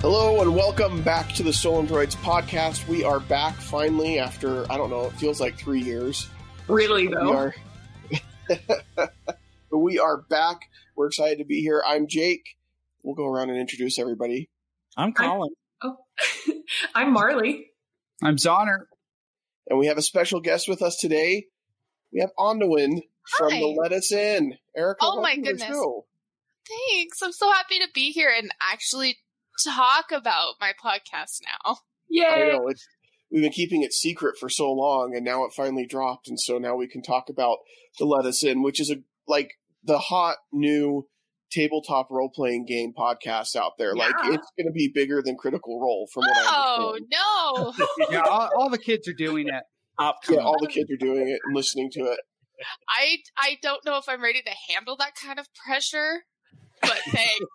Hello and welcome back to the Stolen Droids podcast. We are back finally after I don't know, it feels like three years. Really We though. are, but we are back. We're excited to be here. I'm Jake. We'll go around and introduce everybody. I'm Colin. Oh. I'm Marley. I'm Zonner. And we have a special guest with us today. We have Ondawin from the Lettuce Inn. Erica, Oh, my welcome to the goodness. Thanks. I'm so happy to be here and actually talk about my podcast now. I Yay. know it's, we've been keeping it secret for so long, and now it finally dropped, and so now we can talk about the Lettuce Inn, which is a like the hot new tabletop role playing game podcast out there. Like it's going to be bigger than Critical Role, from what I Oh no. Yeah, all, all the kids are doing it. Top Yeah, all the kids are doing it and listening to it. I I don't know if I'm ready to handle that kind of pressure, but thanks.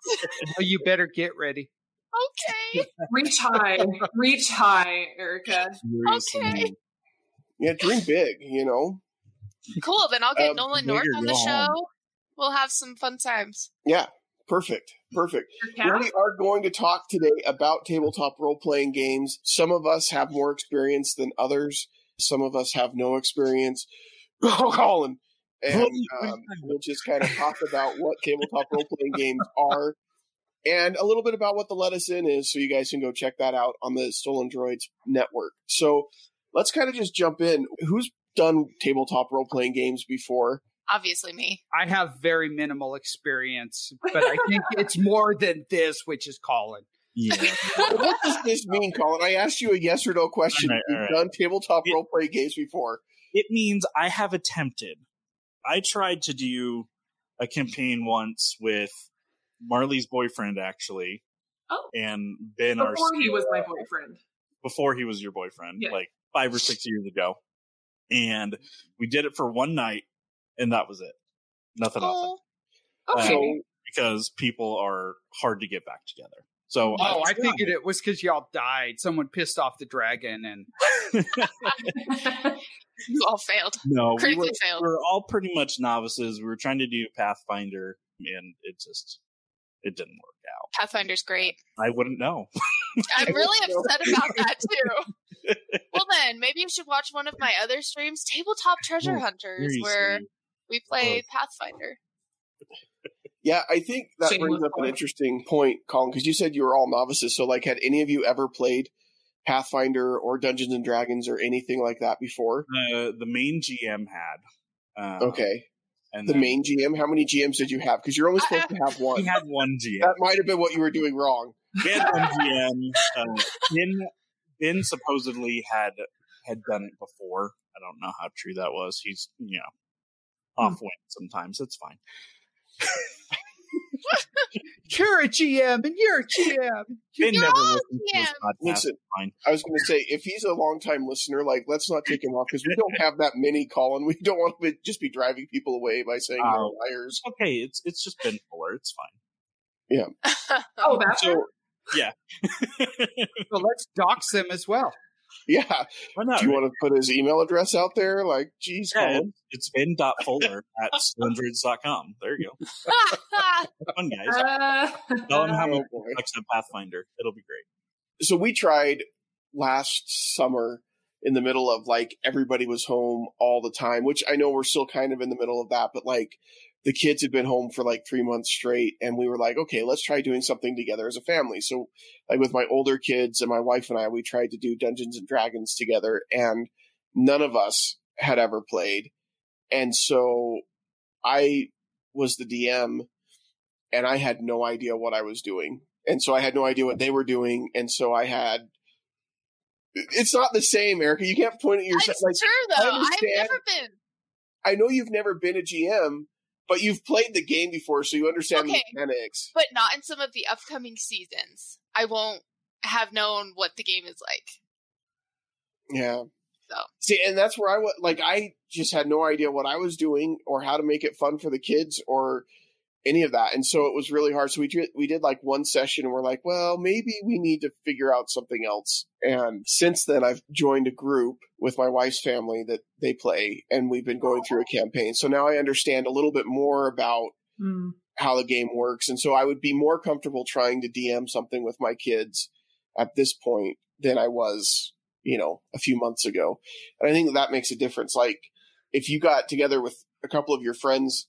Oh, you better get ready. Okay. Reach high. Reach high, Erica. Okay. Yeah, dream big, you know. Cool. Then I'll get Um, Nolan North on the show. home. We'll have some fun times. Yeah, perfect, perfect. Your? We are going to talk today about tabletop role playing games. Some of us have more experience than others. Some of us have no experience. Oh, Colin. And um, we'll just kind of talk about what tabletop role playing games are and a little bit about what the Lettuce Inn is so you guys can go check that out on the Stolen Droids network. So let's kind of just jump in. Who's done tabletop role playing games before? Obviously me. I have very minimal experience, but I think it's more than this, which is Colin. Yeah. what does this mean, Colin? I asked you a yes or no question. All right, all You've right. done tabletop Yeah. role playing games before. it means I have attempted. I tried to do a campaign once with Marley's boyfriend, actually, Oh. and Ben, our Before he was my boyfriend. before he was your boyfriend, Yeah. like five or six years ago. And we did it for one night, and that was it. Nothing else. Oh, uh, Okay. So Because people are hard to get back together. So Oh, I tried. figured it was because y'all died. Someone pissed off the dragon, and you all failed. no, we Critically were, failed. we were all pretty much novices. We were trying to do Pathfinder, and it just it didn't work out. Pathfinder's great. I wouldn't know. I'm really upset about that too. Well then, maybe you should watch one of my other streams, Tabletop Treasure Oh, Hunters, where we play Pathfinder. yeah, I think that Shameless brings up an interesting point, Colin, because you said you were all novices. So, like, had any of you ever played Pathfinder or Dungeons and Dragons or anything like that before? Uh, the main GM had. Uh, Okay, And the then main GM. How many GMs did you have? Because you're only supposed to have We one. had one GM. That might have been what you were doing wrong. We had one GM. Uh, ben, ben supposedly had had done it before. I don't know how true that was. He's you know off wind sometimes. It's fine. you're a GM, and you're a GM. Ben You're never all to this GM. podcast. Listen, fine. I was going to say, if he's a longtime listener, like, let's not take him off because we don't have that many, Colin. We don't want to just be driving people away by saying they're Oh. liars. Okay, it's it's just Ben Fuller. It's fine. Yeah. oh, that's So, So let's dox them as well. yeah. Why not? Do you want to put his email address out there? Like, geez, Yeah, Colin. it's ben.fuller at stolendroids.com. There you go. Fun guys. uh, Tell him how Oh, much boy. bucks a Pathfinder. It'll be great. so we tried last summer in the middle of like everybody was home all the time, which I know we're still kind of in the middle of that, but like the kids had been home for like three months straight and we were like, okay, let's try doing something together as a family. So like with my older kids and my wife and I, we tried to do Dungeons and Dragons together and none of us had ever played. And so I was the DM and I had no idea what I was doing. And so I had no idea what they were doing. And so I had, it's not the same, Erica. You can't point at yourself. It's Like, true I though. I've never been. I know you've never been a GM, but you've played the game before, so you understand Okay. the mechanics. but not in some of the upcoming seasons. I won't have known what the game is like. Yeah. So. See, and that's where I was like, I just had no idea what I was doing or how to make it fun for the kids or any of that. And so it was really hard. So we did, we did like one session and we're like, well, maybe we need to figure out something else. And since then I've joined a group with my wife's family that they play and we've been going through a campaign. So now I understand a little bit more about Hmm. how the game works. And so I would be more comfortable trying to DM something with my kids at this point than I was, you know, a few months ago. And I think that makes a difference. Like if you got together with a couple of your friends,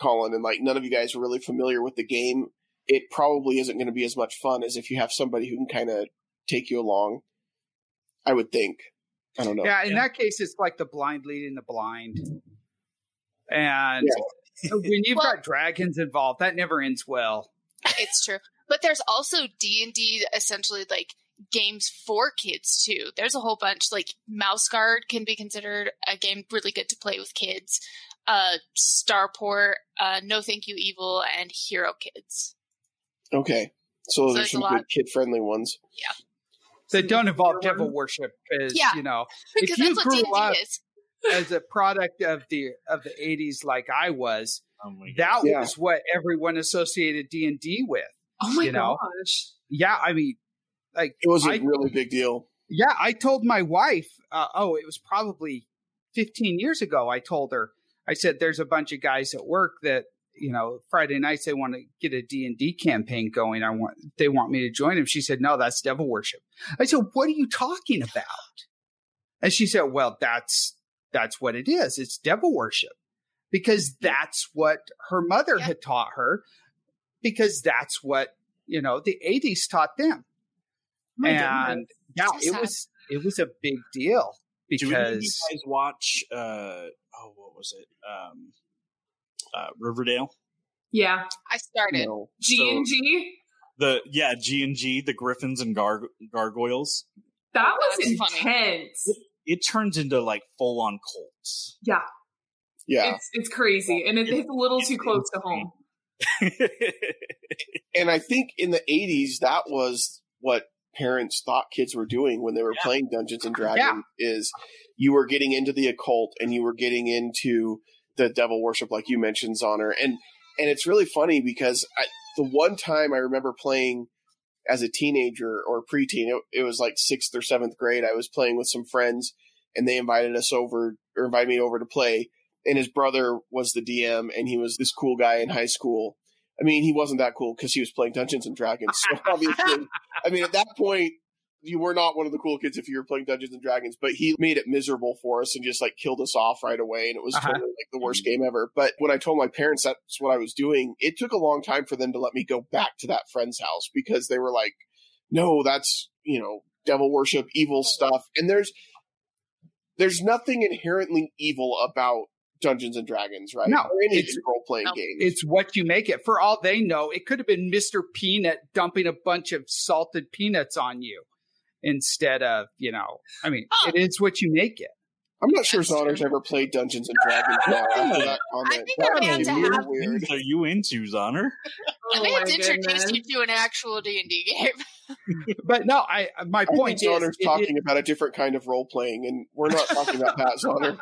Colin, and like none of you guys are really familiar with the game, it probably isn't going to be as much fun as if you have somebody who can kind of take you along. I would think. I don't know. Yeah, in that case, it's like the blind leading the blind. And when you've Well- got dragons involved, that never ends well. It's true. But there's also D and D essentially like games for kids too. There's a whole bunch like Mouse Guard can be considered a game really good to play with kids. Uh Starport, uh No Thank You Evil and Hero Kids. Okay. So, So there's some good kid friendly ones. Yeah. That don't involve devil worship, because Yeah. you know, Because you that's grew and up- is. as a product of the of the '80s, like I was, Oh that Yeah. was what everyone associated D and D with. Oh my You know? gosh. Yeah, I mean, like It was a I- really big deal. Yeah, I told my wife, uh, oh, it was probably 15 years ago. I told her, I said, there's a bunch of guys at work that, you know, Friday nights they want to get a D&D campaign going. I want, they want me to join them. She said, no, that's devil worship. I said, what are you talking about? And she said, well, that's, that's what it is. It's devil worship because that's what her mother Yeah. had taught her because that's what, you know, the 80s taught them Oh my and goodness. yeah, So it sad. was it was a big deal Do any of you guys watch? Uh, oh, what was it? Um, uh, Riverdale. Yeah. I started. You know, G and G. The yeah, G and G, the Gryphons and Gar- Gargoyles. That was That's funny. intense. It turns into like full on cults. Yeah. yeah. It's it's crazy. And it, it's a little too close to home. and I think in the 80s, that was what parents thought kids were doing when they were Yeah. playing Dungeons and Dragons is you were getting into the occult and you were getting into the devil worship, like you mentioned, Zonner. And, and it's really funny because I, the one time I remember playing as a teenager or preteen, it, it was like sixth or seventh grade. I was playing with some friends and they invited us over or invited me over to play. And his brother was the DM and he was this cool guy in high school. I mean, he wasn't that cool because he was playing Dungeons and Dragons. So obviously, I mean, at that point, you were not one of the cool kids if you were playing Dungeons and Dragons, but he made it miserable for us and just like killed us off right away. And it was Uh-huh. totally like the worst game ever. But when I told my parents that's what I was doing, it took a long time for them to let me go back to that friend's house because they were like, no, that's, you know, devil worship, evil stuff. And there's, there's nothing inherently evil about Dungeons and Dragons, right? No, or any it's- role playing No. games. it's what you make it. For all they know, it could have been Mr. Peanut dumping a bunch of salted peanuts on you instead of, you know, I mean, Oh. it is what you make it. I'm not sure That's Zonner's ever played Dungeons and Dragons now after that comment. think That I was may to really have- weird. What are you into, Zonner? Oh, I Oh may have my to introduce you to an actual D and D game. But no, I my I think point is Zonner's it- talking about a different kind of role playing, and we're not talking about that, Zonner.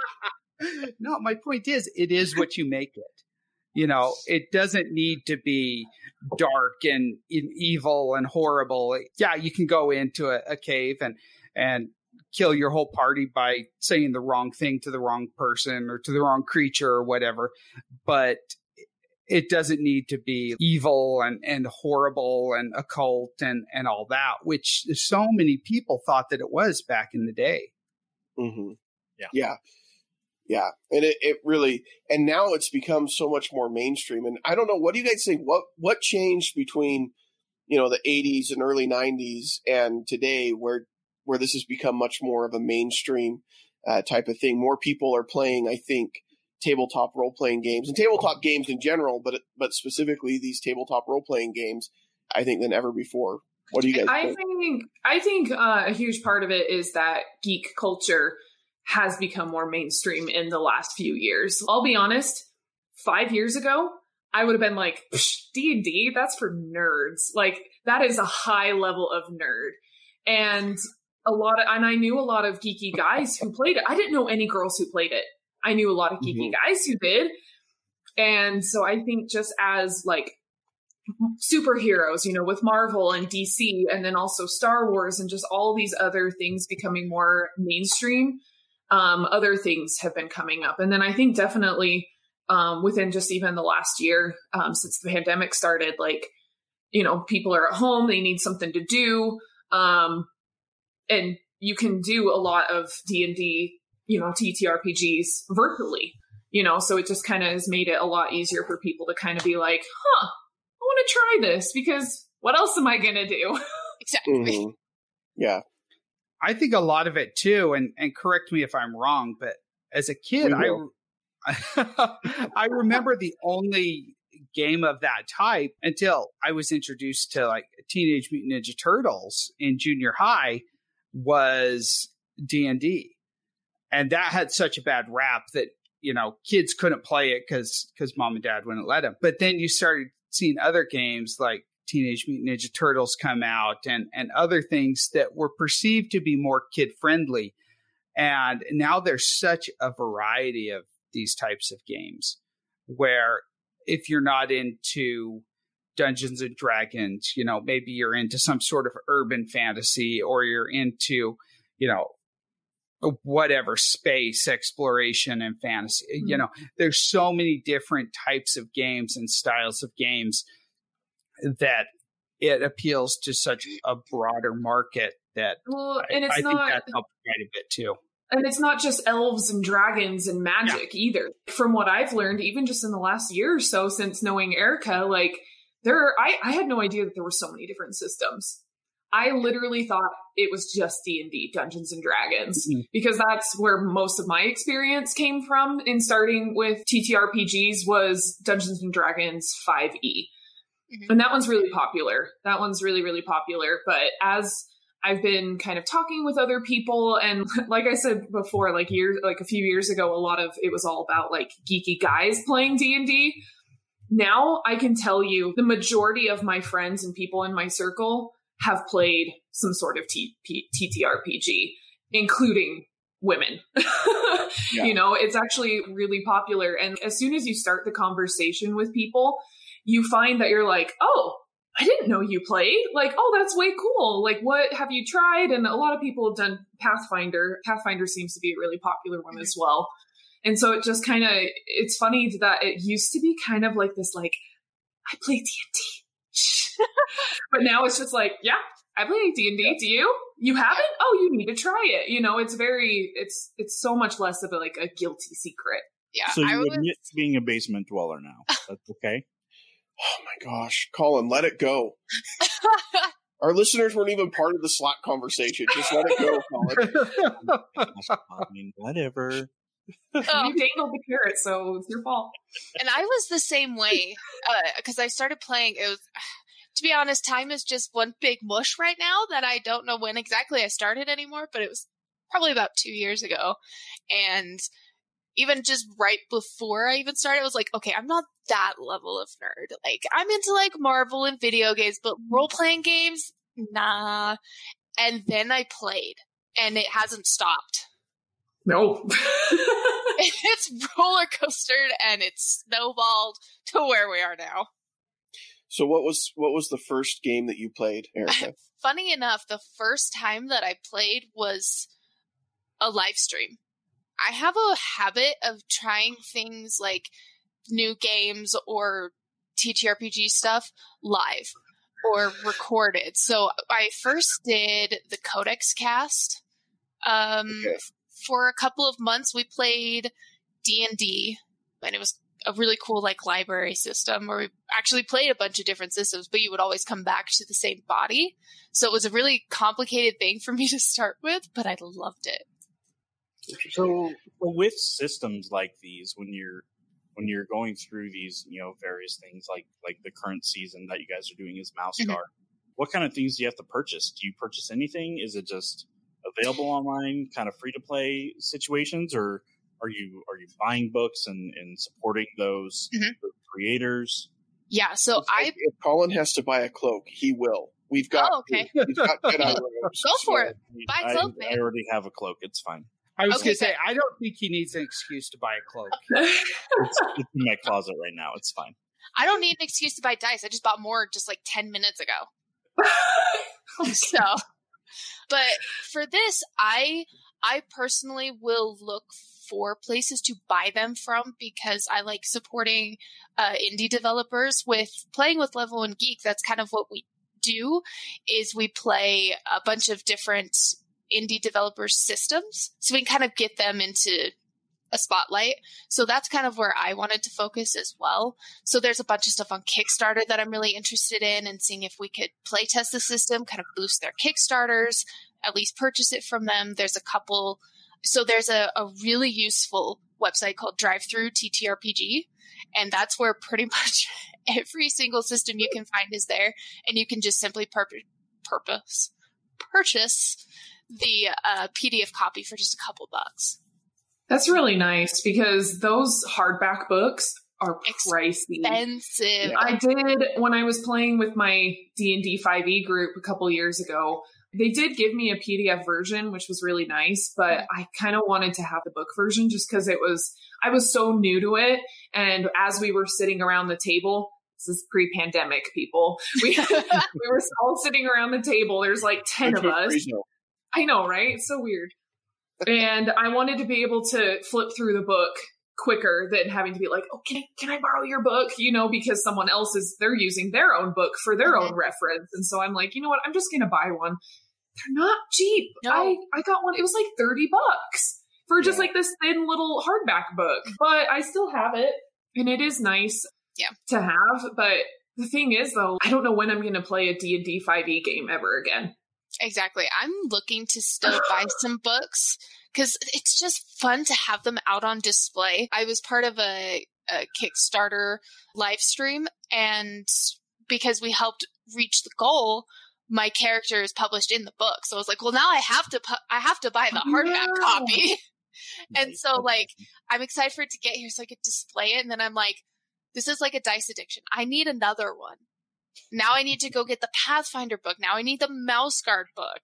it- no, my point is it is what you make it. You know, it doesn't need to be dark and evil and horrible. Yeah, you can go into a, a cave and and kill your whole party by saying the wrong thing to the wrong person or to the wrong creature or whatever, but it doesn't need to be evil and, and horrible and occult and, and all that, which so many people thought that it was back in the day. hmm Yeah. yeah, yeah, and it, it really, and now it's become so much more mainstream. And I don't know, what do you guys think? What what changed between you know the '80s and early '90s and today, where where this has become much more of a mainstream uh, type of thing? More people are playing, I think, tabletop role playing games and tabletop games in general, but but specifically these tabletop role playing games, I think than ever before. What do you guys think I think? think I think uh, a huge part of it is that geek culture has become more mainstream in the last few years. I'll be honest, five years ago, I would have been like D and D. That's for nerds. Like that is a high level of nerd, and a lot of and I knew a lot of geeky guys who played it. I didn't know any girls who played it. I knew a lot of geeky mm-hmm. guys who did, and so I think just as like superheroes, you know, with Marvel and DC, and then also Star Wars and just all these other things becoming more mainstream. Um, other things have been coming up. And then I think definitely um, within just even the last year um, since the pandemic started. Like, you know, people are at home, they need something to do. Um, and you can do a lot of D&D, you know, TTRPGs virtually, you know, so it just kind of has made it a lot easier for people to kind of be like, huh, I want to try this because what else am I going to do? Exactly. Mhm. Yeah. I think a lot of it too, and and correct me if I'm wrong, but as a kid, I. I remember the only game of that type until I was introduced to like Teenage Mutant Ninja Turtles in junior high was D and D, and that had such a bad rap that you know kids couldn't play it because because mom and dad wouldn't let them. But then you started seeing other games like Teenage Mutant Ninja Turtles come out and and other things that were perceived to be more kid friendly. And now there's such a variety of these types of games where if you're not into Dungeons and Dragons, you know, maybe you're into some sort of urban fantasy or you're into, you know, whatever space exploration and fantasy. You Mhm. know, there's so many different types of games and styles of games that it appeals to such a broader market that Well, I, and it's I not think that helped quite a bit too. And it's not just elves and dragons and magic either. From what I've learned, even just in the last year or so since knowing Erica, like there are, I, I had no idea that there were so many different systems. I literally thought it was just D and D, Dungeons and Dragons, Mhm. because that's where most of my experience came from in starting with TTRPGs was Dungeons and Dragons 5e. Mhm. And that one's really popular. That one's really, really popular. But as I've been kind of talking with other people and like I said before, like years like a few years ago, a lot of it was all about like geeky guys playing D&D. Now I can tell you the majority of my friends and people in my circle have played some sort of T- P- TTRPG, including women. Yeah. You know, it's actually really popular. And as soon as you start the conversation with people, you find that you're like, oh, I didn't know you played. Like, oh, that's way cool. Like, what have you tried? And a lot of people have done Pathfinder. Pathfinder seems to be a really popular one as well. And so it just kind of, it's funny that it used to be kind of like this, like, I play D&D. but now it's just like, yeah, I play D&D. Do you? You haven't? Oh, you need to try it. You know, it's very, it's, it's so much less of a, like a guilty secret. Yeah, So I you was. admit being a basement dweller now. That's okay. Oh my gosh, Colin, let it go. Our listeners weren't even part of the Slack conversation. Just let it go, Colin. I mean, whatever. Oh. You dangled the carrot, so it's your fault. and I was the same way uh, because I started playing. It was, to be honest, time is just one big mush right now that I don't know when exactly I started anymore. But it was probably about two years ago, and even just right before I even started, I was like, okay, I'm not that level of nerd. Like I'm into like Marvel and video games, but role playing games, nah. And then I played, and it hasn't stopped. No. it's roller coastered and it's snowballed to where we are now. So what was what was the first game that you played, Erica? Funny enough, the first time that I played was a live stream. I have a habit of trying things like new games or TTRPG stuff live or recorded. So I first did the Codex cast. Um, Okay. for a couple of months we played d&d and it was a really cool like library system where we actually played a bunch of different systems but you would always come back to the same body so it was a really complicated thing for me to start with but i loved it So, so with systems like these, when you're when you're going through these, you know, various things like like the current season that you guys are doing is Mouse. Guard. What kind of things do you have to purchase? Do you purchase anything? Is it just available online, kind of free to play situations, or are you are you buying books and, and supporting those Mhm. creators? yeah so It's like i if Colin has to buy a cloak, he will. We've got Oh, okay. we've got Jedi robes, Go for so- it. Buy a I, cloak, I man. I already have a cloak. It's fine. I was Okay, going to say, good. I don't think he needs an excuse to buy a cloak. It's, it's in my closet right now. It's fine. i don't need an excuse to buy dice i just bought more just like 10 minutes ago so but for this i i personally will look for places to buy them from because I like supporting uh, indie developers with playing with Level One Geek. That's kind of what we do. Is we play a bunch of different indie developers systems, so we can kind of get them into a spotlight. So that's kind of where I wanted to focus as well. So there's a bunch of stuff on Kickstarter that I'm really interested in and seeing if we could play test the system, kind of boost their Kickstarters, at least purchase it from them. There's a couple. So there's a, a really useful website called Drive Through TTRPG. And that's where pretty much every single system you can find is there. And you can just simply pur- purpose purchase the uh, PDF copy for just a couple bucks. That's really nice because those hardback books are pricey. Expensive. I did when I was playing with my D&D 5e group a couple years ago. They did give me a PDF version, which was really nice, but I kind of wanted to have the book version just because it was, I was so new to it. And as we were sitting around the table, this is pre-pandemic people. We, we were all sitting around the table. There's like 10 of us. I know, right? It's so weird. and I wanted to be able to flip through the book quicker than having to be like, oh, can I, can I borrow your book? You know, because someone else is, they're using their own book for their own mm-hmm. reference. And so I'm like, you know what? I'm just going to buy one. They're not cheap. No. I, I got one. It was like 30 bucks for just Yeah. like this thin little hardback book, but I still have it and it is nice Yeah. to have. But the thing is though, I don't know when I'm going to play a D&D 5e game ever again. Exactly. I'm looking to still buy some books because it's just fun to have them out on display. I was part of a, a Kickstarter live stream, and because we helped reach the goal, my character is published in the book. So I was like, well, now I have to pu- I have to buy the hardback copy. And so, like, I'm excited for it to get here so I could display it. And then I'm like, this is like a dice addiction. I need another one. Now I need to go get the Pathfinder book. Now I need the Mouse Guard book.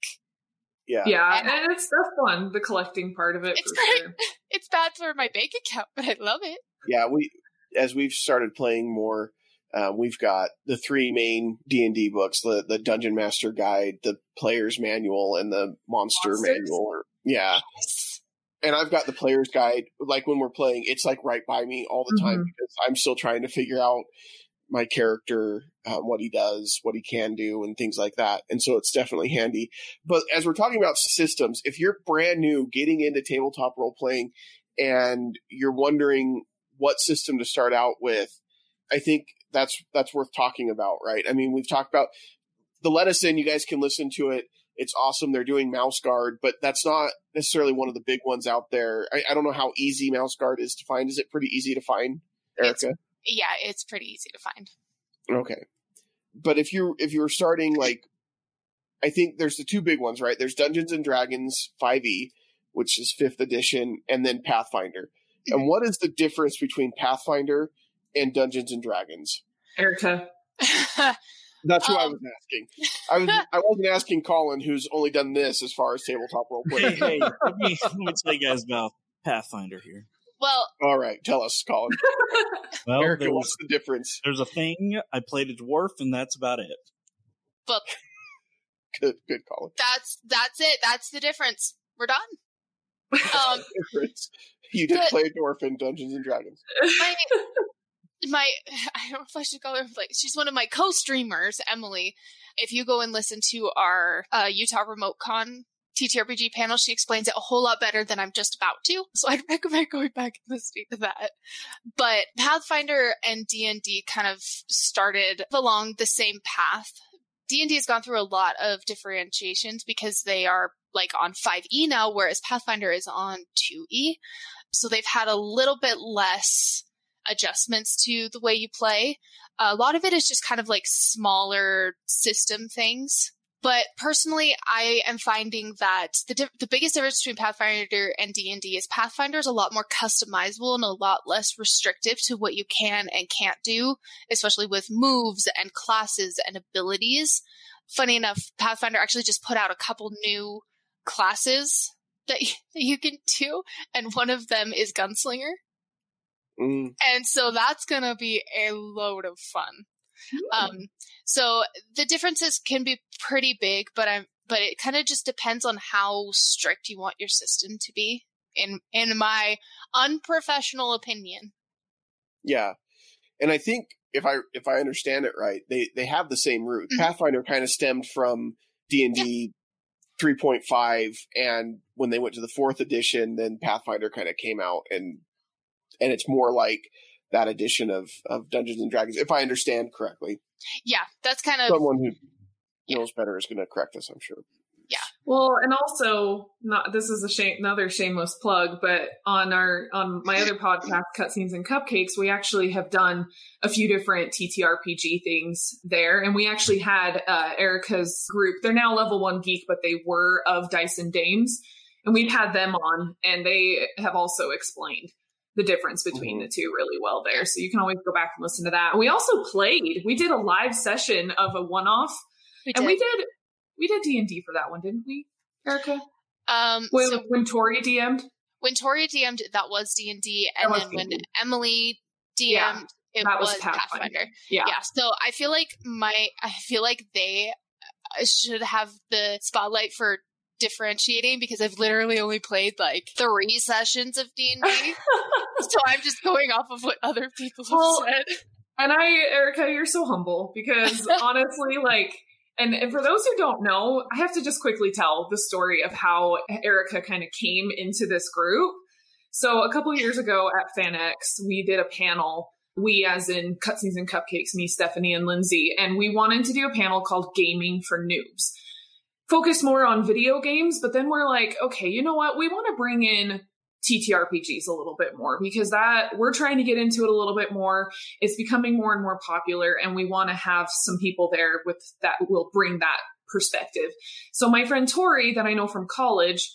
Yeah. Yeah, And- and it's that's fun, the collecting part of it It's for great. sure. It's bad for my bank account, but I love it. Yeah, we as we've started playing more, uh, we've got the three main D and D books: the the Dungeon Master Guide, the Player's Manual, and the Monster Monsters? Manual. Or, yeah, and I've got the Player's Guide. Like when we're playing, it's like right by me all the time Mhm. because I'm still trying to figure out my character, um, what he does, what he can do, and things like that. And so it's definitely handy. But as we're talking about systems, if you're brand new getting into tabletop role playing and you're wondering what system to start out with, I think that's that's worth talking about, right? I mean, we've talked about the Lettuce Inn. You guys can listen to it. It's awesome. They're doing Mouse Guard, but that's not necessarily one of the big ones out there. I, I don't know how easy Mouse Guard is to find. Is it pretty easy to find, Erica? Yeah, it's pretty easy to find. Okay. But if you're if you're starting like I think there's the two big ones, right? There's Dungeons and Dragons 5e, which is 5th edition, and then Pathfinder. And what is the difference between Pathfinder and Dungeons and Dragons? Erica. That's who I Um, was asking. I was I wasn't asking Colin, who's only done this as far as tabletop role hey, playing. hey, let me, let me tell you guys about Pathfinder here. Well, All right, tell us, Colin. Well, Erica, there's, what's the difference? there's a thing. I played a dwarf, and that's about it. but Good, good, Colin. that's that's it. That's the difference. We're done. Um, Difference. You did But- play a dwarf in Dungeons and Dragons. my my I don't know if I should call her like she's one of my co-streamers, Emily. If you go and listen to our uh, Utah Remote Con TTRPG panel, she explains it a whole lot better than I'm just about to. So I'd recommend going back and listening to that. But Pathfinder and D&D kind of started along the same path. D&D has gone through a lot of differentiations because they are like on 5e now, whereas Pathfinder is on 2e. So they've had a little bit less adjustments to the way you play. A lot of it is just kind of like smaller system things. But personally, I am finding that the di- the biggest difference between Pathfinder and D and D is Pathfinder is a lot more customizable and a lot less restrictive to what you can and can't do, especially with moves and classes and abilities. Funny enough, Pathfinder actually just put out a couple new classes that you, that you can do, and one of them is Gunslinger. Mm. And so that's going to be a load of fun. Um, so the differences can be pretty big, but I'm, but it kind of just depends on how strict you want your system to be. in in my unprofessional opinion. Yeah. And I think if I if I understand it right, they they have the same root. Mhm. Pathfinder kind of stemmed from D&D 3.5 and when they went to the 4th edition, then Pathfinder kind of came out and and it's more like that edition of of Dungeons and Dragons if I understand correctly. Yeah, that's kind of Someone who knows better is going to correct us, I'm sure. Yeah. Well, and also, not this is a shame, another shameless plug, but on our on my other podcast, Cutscenes and Cupcakes, we actually have done a few different TTRPG things there, and we actually had uh, Erica's group. They're now level one geek, but they were of Dice and Dames, and we've had them on, and they have also explained the difference between the two really well there. So you can always go back and listen to that. We also played. We did a live session of a one off, and we did we did D and D for that one, didn't we, Erica? um When, so when Tori DM'd, when Toria DM'd that was D and D and then when D&D. Emily DM'd Yeah, it that was, was Pathfinder. Pathfinder. yeah, Yeah, so I feel like my I feel like they uh, should have the spotlight for differentiating because I've literally only played like three sessions of D and D, so I'm just going off of what other people have Well, said. And I, Erica, you're so humble because honestly, like, and, and for those who don't know, I have to just quickly tell the story of how Erica kind of came into this group. So a couple years ago at FanX, we did a panel. We, as in Cutscenes and Cupcakes, me, Stephanie, and Lindsay, and we wanted to do a panel called Gaming for Noobs. Focus more on video games, but then we're like, okay, you know what? We want to bring in TTRPGs a little bit more because that we're trying to get into it a little bit more. It's becoming more and more popular and we want to have some people there with that will bring that perspective. So my friend tori that i know from college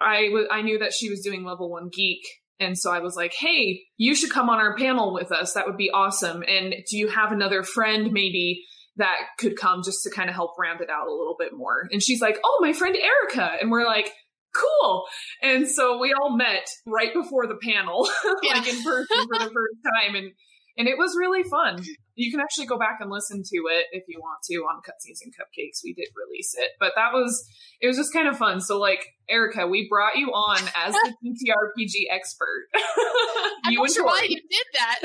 i w- i knew that she was doing level one geek and so i was like hey you should come on our panel with us. That would be awesome. And do you have another friend maybe that could come just to kind of help round it out a little bit more. And she's like oh my friend erica. And we're like cool. And so we all met right before the panel like in person for the first time. And and it was really fun. You can actually go back and listen to it if you want to on cutscenes and cupcakes. We did release it. But that was it was just kind of fun. So like erica we brought you on as the ttrpg expert. I'm you not sure why you did that.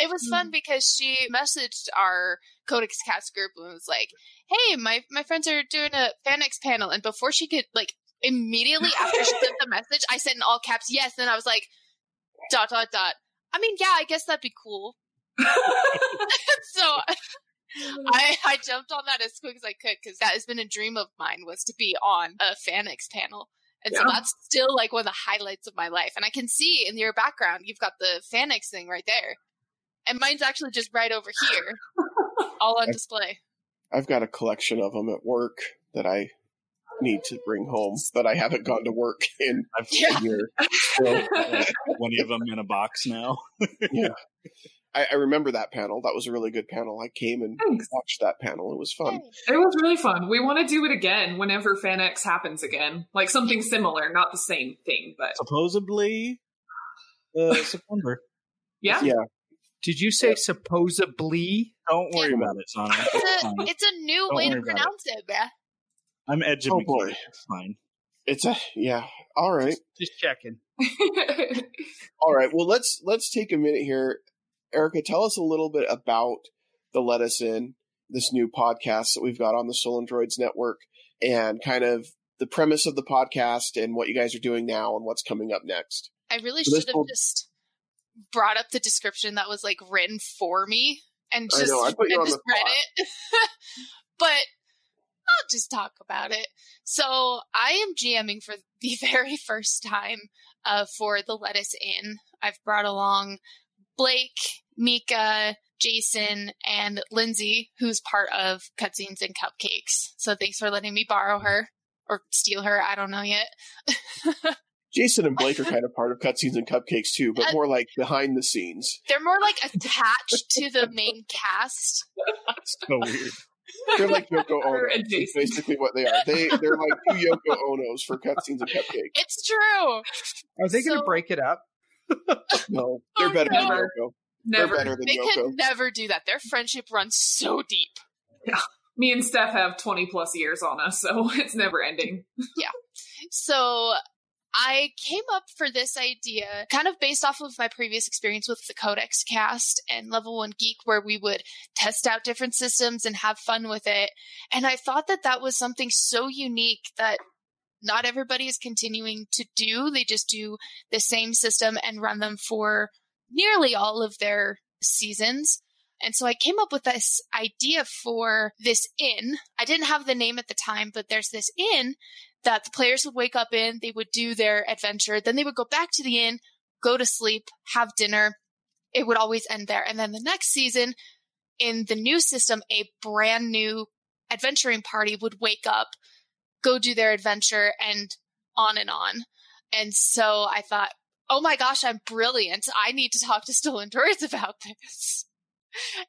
It was fun mm. because she messaged our Codex Cast group and was like, "Hey, my my friends are doing a FanX panel," and before she could like immediately after she sent the message, I said in all caps, "Yes," and I was like, "Dot dot dot." I mean, yeah, I guess that'd be cool. so I, I jumped on that as quick as I could because that has been a dream of mine was to be on a FanX panel. And so that's still like one of the highlights of my life. And I can see in your background, you've got the FanX thing right there. And mine's actually just right over here, all on display. I've got a collection of them at work that I need to bring home, but I haven't gone to work in I've Yeah. a year. still got twenty of them in a box now. I, I remember that panel. That was a really good panel. I came and Thanks. watched that panel. It was fun. It was really fun. We want to do it again whenever FanX happens again. Like something similar, not the same thing, but Supposedly, uh, September. yeah. Yeah. Did you say supposedly? Don't worry about it, Sonic. It's It's a, it's a new Don't way to about it. pronounce it, man. I'm edging. Oh, boy. It's fine. It's a yeah. All right. Just checking. All right. Well, let's let's take a minute here. Erica, tell us a little bit about the Lettuce Inn, this new podcast that we've got on the Stolen Droids Network, and kind of the premise of the podcast and what you guys are doing now and what's coming up next. I really So should have will- just brought up the description that was like written for me and I just, know, I and just read it. but I'll just talk about it. So I am GMing for the very first time uh, for the Lettuce Inn. I've brought along Blake, Mika, Jason, and Lindsay, who's part of Cutscenes and Cupcakes. So thanks for letting me borrow her or steal her. I don't know yet. Jason and Blake are kind of part of cutscenes and cupcakes too, but Uh, more like behind the scenes. They're more like attached to the main cast. So weird. They're like Yoko Ono. That's basically what they are. They they're like two Yoko Onos for cutscenes and cupcakes. It's true. Are they going to break it up? No, they're Oh, better never. than Yoko. Never. They're better than They Yoko. could never do that. Their friendship runs so deep. Yeah. Me and Steph have 20 plus years on us, so it's never ending. Yeah. So I came up for this idea kind of based off of my previous experience with the Codex cast and Level 1 Geek, where we would test out different systems and have fun with it. And I thought that that was something so unique that not everybody is continuing to do. They just do the same system and run them for nearly all of their seasons. And so I came up with this idea for this inn. I didn't have the name at the time, but there's this inn that the players would wake up in, they would do their adventure, then they would go back to the inn, go to sleep, have dinner. It would always end there. And then the next season, in the new system, a brand new adventuring party would wake up, go do their adventure, and on and on. And so I thought, oh my gosh, I'm brilliant. I need to talk to Stolen Droids about this.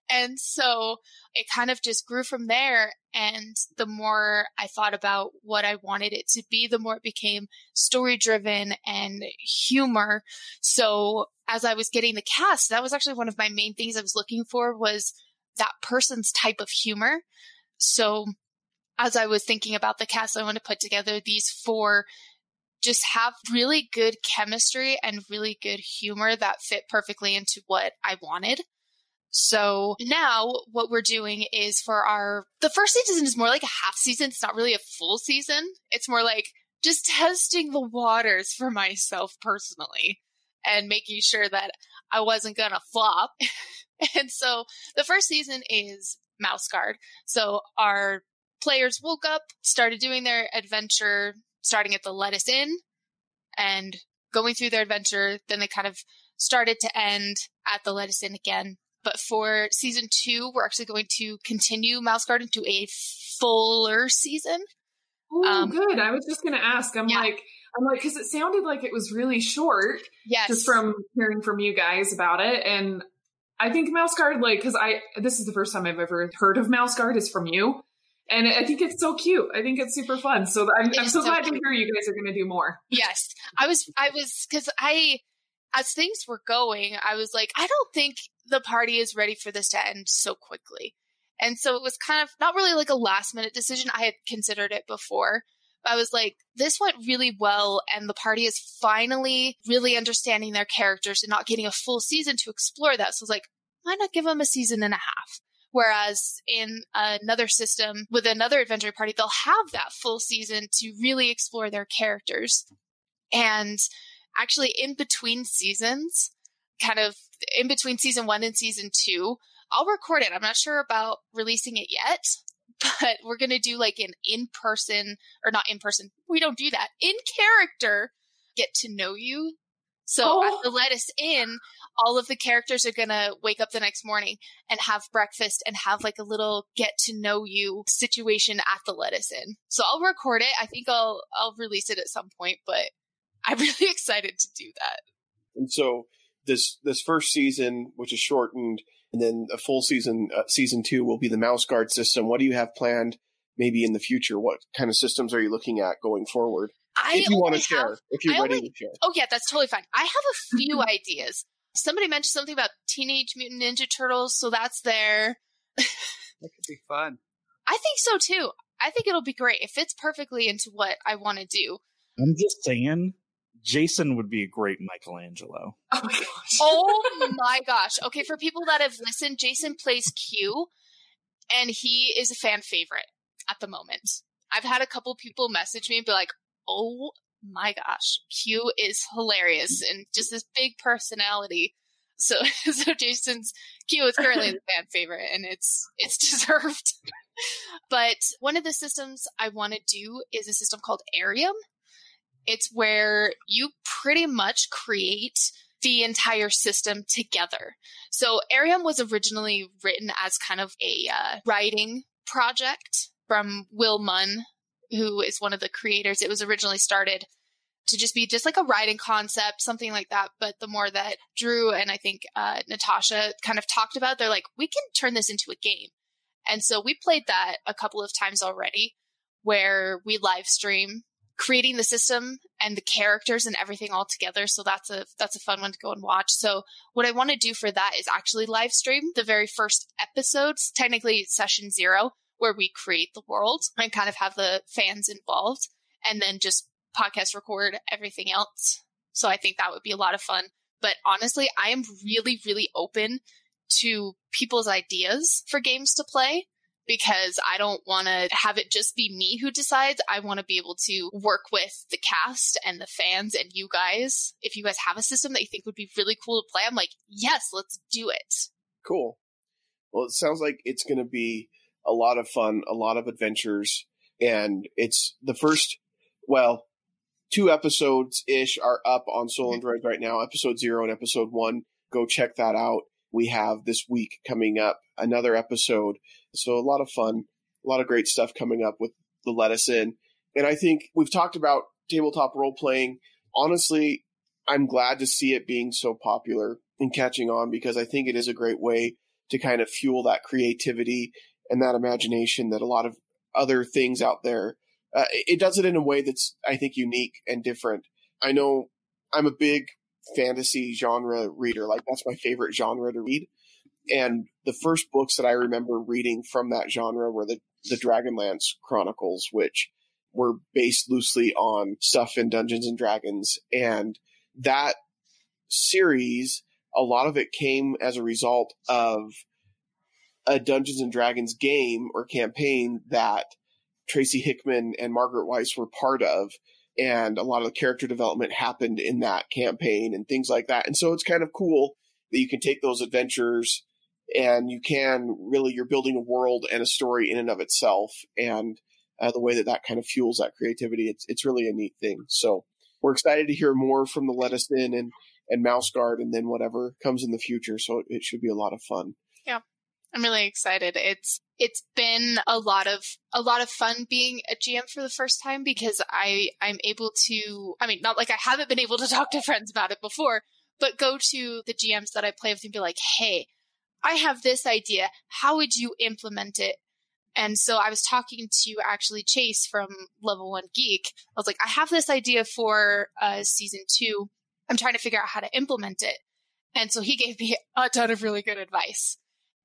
And so it kind of just grew from there. And the more I thought about what I wanted it to be, the more it became story driven and humor. So as I was getting the cast, that was actually one of my main things I was looking for was that person's type of humor. So as I was thinking about the cast, I want to put together these four just have really good chemistry and really good humor that fit perfectly into what I wanted. So now what we're doing is for our, the first season is more like a half season. It's not really a full season. It's more like just testing the waters for myself personally and making sure that I wasn't going to flop. and so the first season is Mouse Guard. So our players woke up, started doing their adventure, starting at the Lettuce Inn and going through their adventure. Then they kind of started to end at the Lettuce Inn again but for season two, we're actually going to continue Mouse Guard to a fuller season. Oh, um, good. I was just going to ask. I'm yeah. like, I'm like, because it sounded like it was really short. Yes. Just from hearing from you guys about it, and I think Mouse Guard, like, because I this is the first time I've ever heard of Mouse Guard is from you, and I think it's so cute. I think it's super fun. So I'm, I'm so, so glad cute. to hear you guys are going to do more. Yes, I was. I was because I as things were going, I was like, I don't think the party is ready for this to end so quickly. And so it was kind of not really like a last minute decision. I had considered it before. I was like, this went really well, and the party is finally really understanding their characters and not getting a full season to explore that. So I was like, why not give them a season and a half? Whereas in another system with another adventure party, they'll have that full season to really explore their characters. And actually in between seasons, kind of in between season one and season two, I'll record it. I'm not sure about releasing it yet, but we're going to do like an in person or not in person. We don't do that. In character, get to know you. So oh. at the Lettuce Inn, all of the characters are going to wake up the next morning and have breakfast and have like a little get to know you situation at the Lettuce Inn. So I'll record it. I think I'll, I'll release it at some point, but I'm really excited to do that. And so this this first season, which is shortened, and then a full season, uh, season two will be the mouse guard system. What do you have planned? Maybe in the future, what kind of systems are you looking at going forward? I if you want to share, if you're I ready only, to share. Oh yeah, that's totally fine. I have a few ideas. Somebody mentioned something about Teenage Mutant Ninja Turtles, so that's there. that could be fun. I think so too. I think it'll be great. It fits perfectly into what I want to do. I'm just saying, Jason would be a great Michelangelo. Oh my gosh. oh my gosh. Okay, for people that have listened, Jason plays Q, and he is a fan favorite at the moment. I've had a couple people message me and be like, oh my gosh, Q is hilarious and just this big personality. So, so Jason's Q is currently the fan favorite, and it's it's deserved. but one of the systems I want to do is a system called Arium, it's where you pretty much create the entire system together. So Arium was originally written as kind of a uh, writing project from Will Munn, who is one of the creators. It was originally started to just be just like a writing concept, something like that. But the more that Drew and I think uh, Natasha kind of talked about, they're like, we can turn this into a game. And so we played that a couple of times already where we live stream creating the system and the characters and everything all together. So that's a that's a fun one to go and watch. So what I want to do for that is actually live stream the very first episodes, technically session zero, where we create the world and kind of have the fans involved and then just podcast record everything else. So I think that would be a lot of fun. But honestly, I am really, really open to people's ideas for games to play because I don't want to have it just be me who decides. I want to be able to work with the cast and the fans and you guys. If you guys have a system that you think would be really cool to play, I'm like, yes, let's do it. Cool. Well, it sounds like it's going to be a lot of fun, a lot of adventures, and it's the first, well, two episodes ish are up on Stolen Droids right now, episode zero and episode one. Go check that out. We have this week coming up another episode. So a lot of fun, a lot of great stuff coming up with the Lettuce Inn. And I think we've talked about tabletop role playing. Honestly, I'm glad to see it being so popular and catching on because I think it is a great way to kind of fuel that creativity and that imagination that a lot of other things out there. Uh, it does it in a way that's I think unique and different. I know I'm a big fantasy genre reader. Like that's my favorite genre to read. And the first books that I remember reading from that genre were the, the Dragonlance Chronicles, which were based loosely on stuff in Dungeons and Dragons. And that series, a lot of it came as a result of a Dungeons and Dragons game or campaign that Tracy Hickman and Margaret Weis were part of. And a lot of the character development happened in that campaign and things like that. And so it's kind of cool that you can take those adventures and you can really, you're building a world and a story in and of itself. And uh, the way that that kind of fuels that creativity, it's, it's really a neat thing. So we're excited to hear more from the Lettuce Inn and, and Mouse Guard and then whatever comes in the future. So it should be a lot of fun. Yeah i'm really excited. It's it's been a lot of a lot of fun being a GM for the first time because I I'm able to I mean not like I haven't been able to talk to friends about it before, but go to the GMs that I play with and be like, "Hey, I have this idea. How would you implement it?" And so I was talking to actually Chase from Level 1 Geek. I was like, "I have this idea for uh season 2. I'm trying to figure out how to implement it." And so he gave me a ton of really good advice.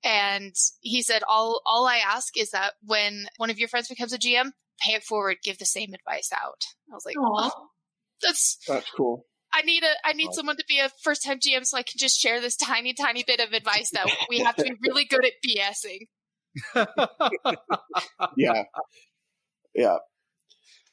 And he said, all, all I ask is that when one of your friends becomes a GM, pay it forward, give the same advice out. I was like, Aw. oh, that's, That's cool. I need a, I need Wow. someone to be a first time GM so I can just share this tiny, tiny bit of advice that we have to be really good at BSing. yeah. Yeah.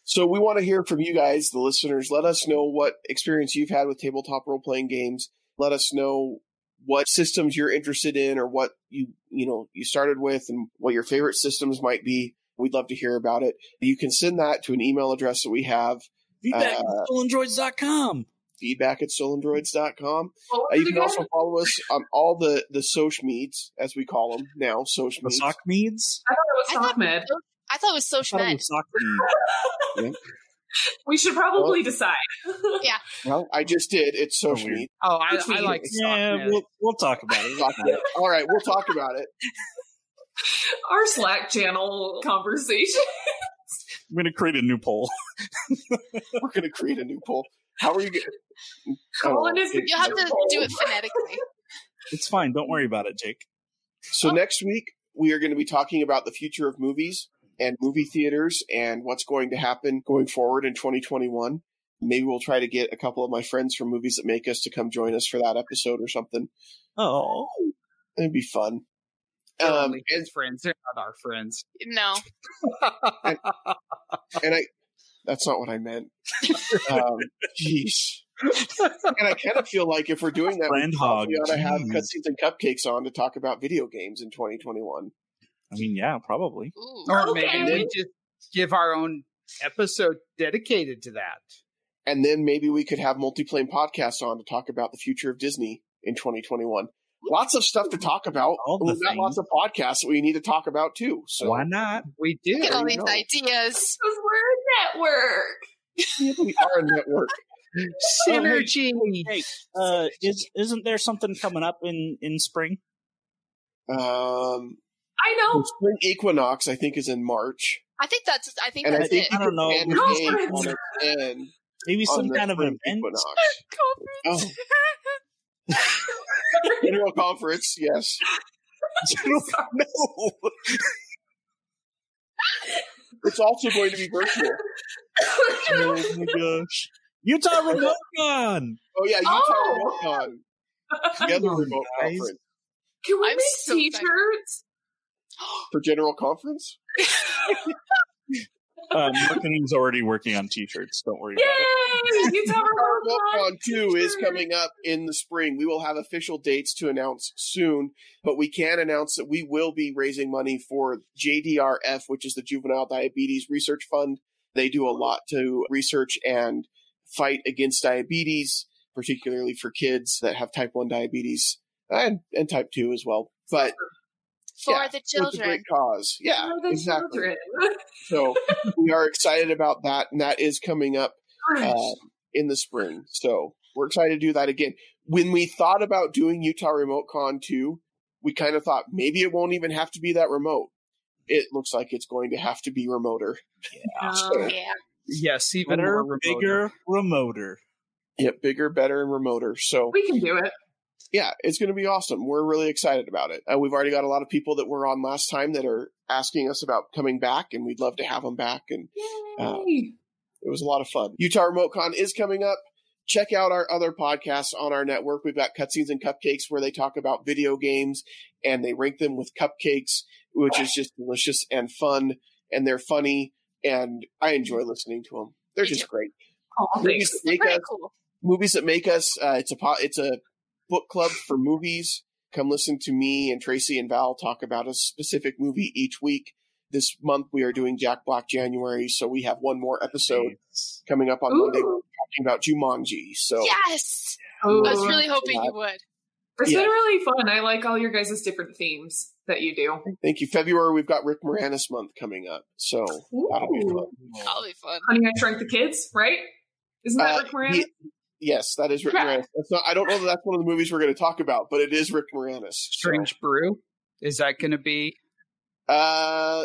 So we want to hear from you guys, the listeners. Let us know what experience you've had with tabletop role playing games. Let us know what systems you're interested in or what you, you know, you started with and what your favorite systems might be. We'd love to hear about it. You can send that to an email address that we have, Feedback Uh, at stolenDroids.com. feedback at stolendroids.com. What Uh, you can also follow us on all the, the social meets, as we call them now, social The sock meads? I thought it was I thought, sock med. I thought it was social med. was sock mead. We should probably decide. Yeah. Well, I just did. It's So social weird. meet. oh, I, Which I like means- Yeah, we'll, we'll talk about it. Talk about it. All right, we'll talk about it. Our Slack channel conversation. I'm going to create a new poll. We're going to create a new poll. How are you going Colin oh, is the You have to do it phonetically. It's fine. Don't worry about it, Jake. So next week we are going to be talking about the future of movies and movie theaters and what's going to happen going forward in 2021. Maybe we'll try to get a couple of my friends from Movies That Make Us to come join us for that episode or something. Oh. It'd be fun. They're Um, only his friends. They're not our friends. No. and I, that's not what I meant. Um, Jeez. and I kind of feel like if we're doing that, we hog. probably ought to have Jeez. cutscenes and cupcakes on to talk about video games in 2021. I mean, yeah, probably. Ooh. Or Okay. maybe we just give our own episode dedicated to that. And then maybe we could have multiplane podcasts on to talk about the future of Disney in 2021. Lots of stuff to talk about. All We've got lots of podcasts that we need to talk about too. So Why not? We do. Get all these know. ideas. Because we're a network. we are a network. Synergy. Hey, uh, is isn't there something coming up in in spring? Um, I the know. spring equinox, I think, is in March, I think that's I think and I that's think it. I don't know. plan the game on its end Maybe some the kind of spring event. equinox. Conference. Oh, general conference, yes. General, no. It's also going to be virtual. oh my gosh. Utah Remote Con! Oh yeah, Utah Oh! Remote Con. Together remote guys. conference Can we I'm make so t-shirts? For general conference. Um, marketing's already working on t-shirts. Don't worry about it. Yay! Utah Remote Remote Con Con 2 is t-shirt. coming up in the spring. We will have official dates to announce soon, but we can announce that we will be raising money for JDRF, which is the Juvenile Diabetes Research Fund. They do a lot to research and fight against diabetes, particularly for kids that have type 1 diabetes and, and type 2 as well. But For yeah, the so it's a children. great cause. Yeah, For the exactly. children. So we are excited about that, and that is coming up uh, in the spring. So we're excited to do that again. When we thought about doing Utah Remote Con 2, we kind of thought maybe it won't even have to be that remote. It looks like it's going to have to be remoter. Um, Yeah. Yes, even Better, more remote. bigger, remoter. Yep, bigger, better, and remoter. So we can do it. Yeah, it's going to be awesome. We're really excited about it. Uh, we've already got a lot of people that were on last time that are asking us about coming back, and we'd love to have them back. And Uh, It was a lot of fun. Utah Remote Con is coming up. Check out our other podcasts on our network. We've got Cutscenes and Cupcakes where they talk about video games and they rank them with cupcakes, which is just delicious and fun. And they're funny. And I enjoy listening to them. They're just great. Oh, Movies that, make us, cool. movies that make us. Uh, it's a it's a book club for movies. Come listen to me and Tracy and Val talk about a specific movie each week. This month we are doing Jack Black January, so we have one more episode coming up on Monday. We're talking about Jumanji. So Yes. Ooh. I was really hoping that. you would. It's Yeah. been really fun. I like all your guys' different themes that you do. thank you. February we've got Rick Moranis month coming up, so that'll be Ooh. fun. That'll be fun. Honey, I Shrunk the Kids, right? Isn't that Uh, Rick Moranis? he- yes, that is Rick Moranis. That's not. I don't know that that's one of the movies we're going to talk about, but it is Rick Moranis. So, Strange Brew. Is that going to be uh,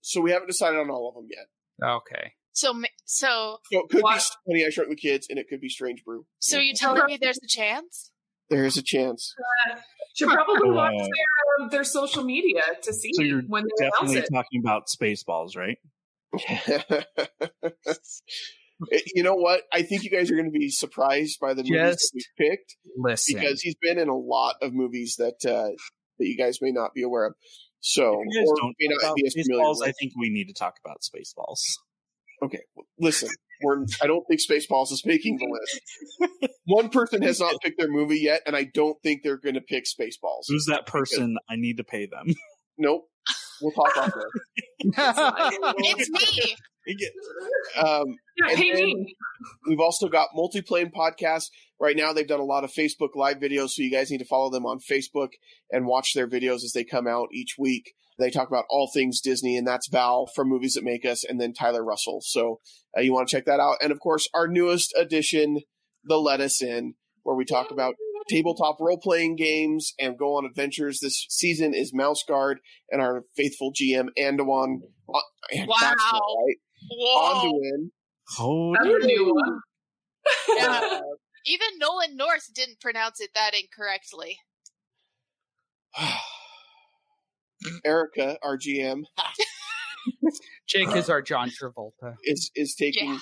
so we haven't decided on all of them yet. okay? So, so, So it could What? be Honey I Shrunk the Kids, and it could be Strange Brew. so you're telling me there's a chance? There is a chance. Should probably watch Uh, their, their social media to see So you're when they announce Definitely talking about Spaceballs, right? you know what? I think you guys are going to be surprised by the movies that we picked. Listen, because he's been in a lot of movies that uh, that you guys may not be aware of. So, If you guys or don't may not be as familiar Spaceballs, with. I think we need to talk about Spaceballs. Okay, well, listen, we're, I don't think Spaceballs is making the list. One person has not picked their movie yet, and I don't think they're going to pick Spaceballs. Who's that person? I need to pay them. Nope. We'll talk off there. It's me. Um, Yeah, pay me. We've also got multi-plane podcasts. Right now, they've done a lot of Facebook live videos, so you guys need to follow them on Facebook and watch their videos as they come out each week. They talk about all things Disney, and that's Val from Movies That Make Us, and then Tyler Russell. So uh, you want to check that out. And of course, our newest addition, The Lettuce Inn, where we talk about tabletop role-playing games and go on adventures. This season is Mouse Guard and our faithful GM Anduin. Uh, Wow. right. Whoa. Anduin. Oh, That's a new one. Yeah. Even Nolan North didn't pronounce it that incorrectly. Erica, our GM, Jake is our John Travolta. is is taking Yeah.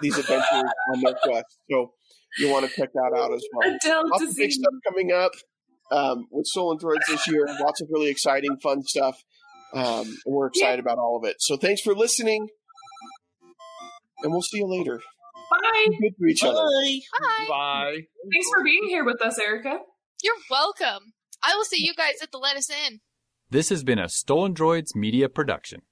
these adventures on their quest. So you want to check that out as well. Adele Lots of big disease. stuff coming up um, with Stolen Droids this year. Lots of really exciting, fun stuff. Um, and we're excited about all of it. So thanks for listening. And we'll see you later. Bye. Be good to each other. Hi. Bye. Thanks for being here with us, Erica. You're welcome. I will see you guys at the Lettuce Inn. This has been a Stolen Droids Media Production.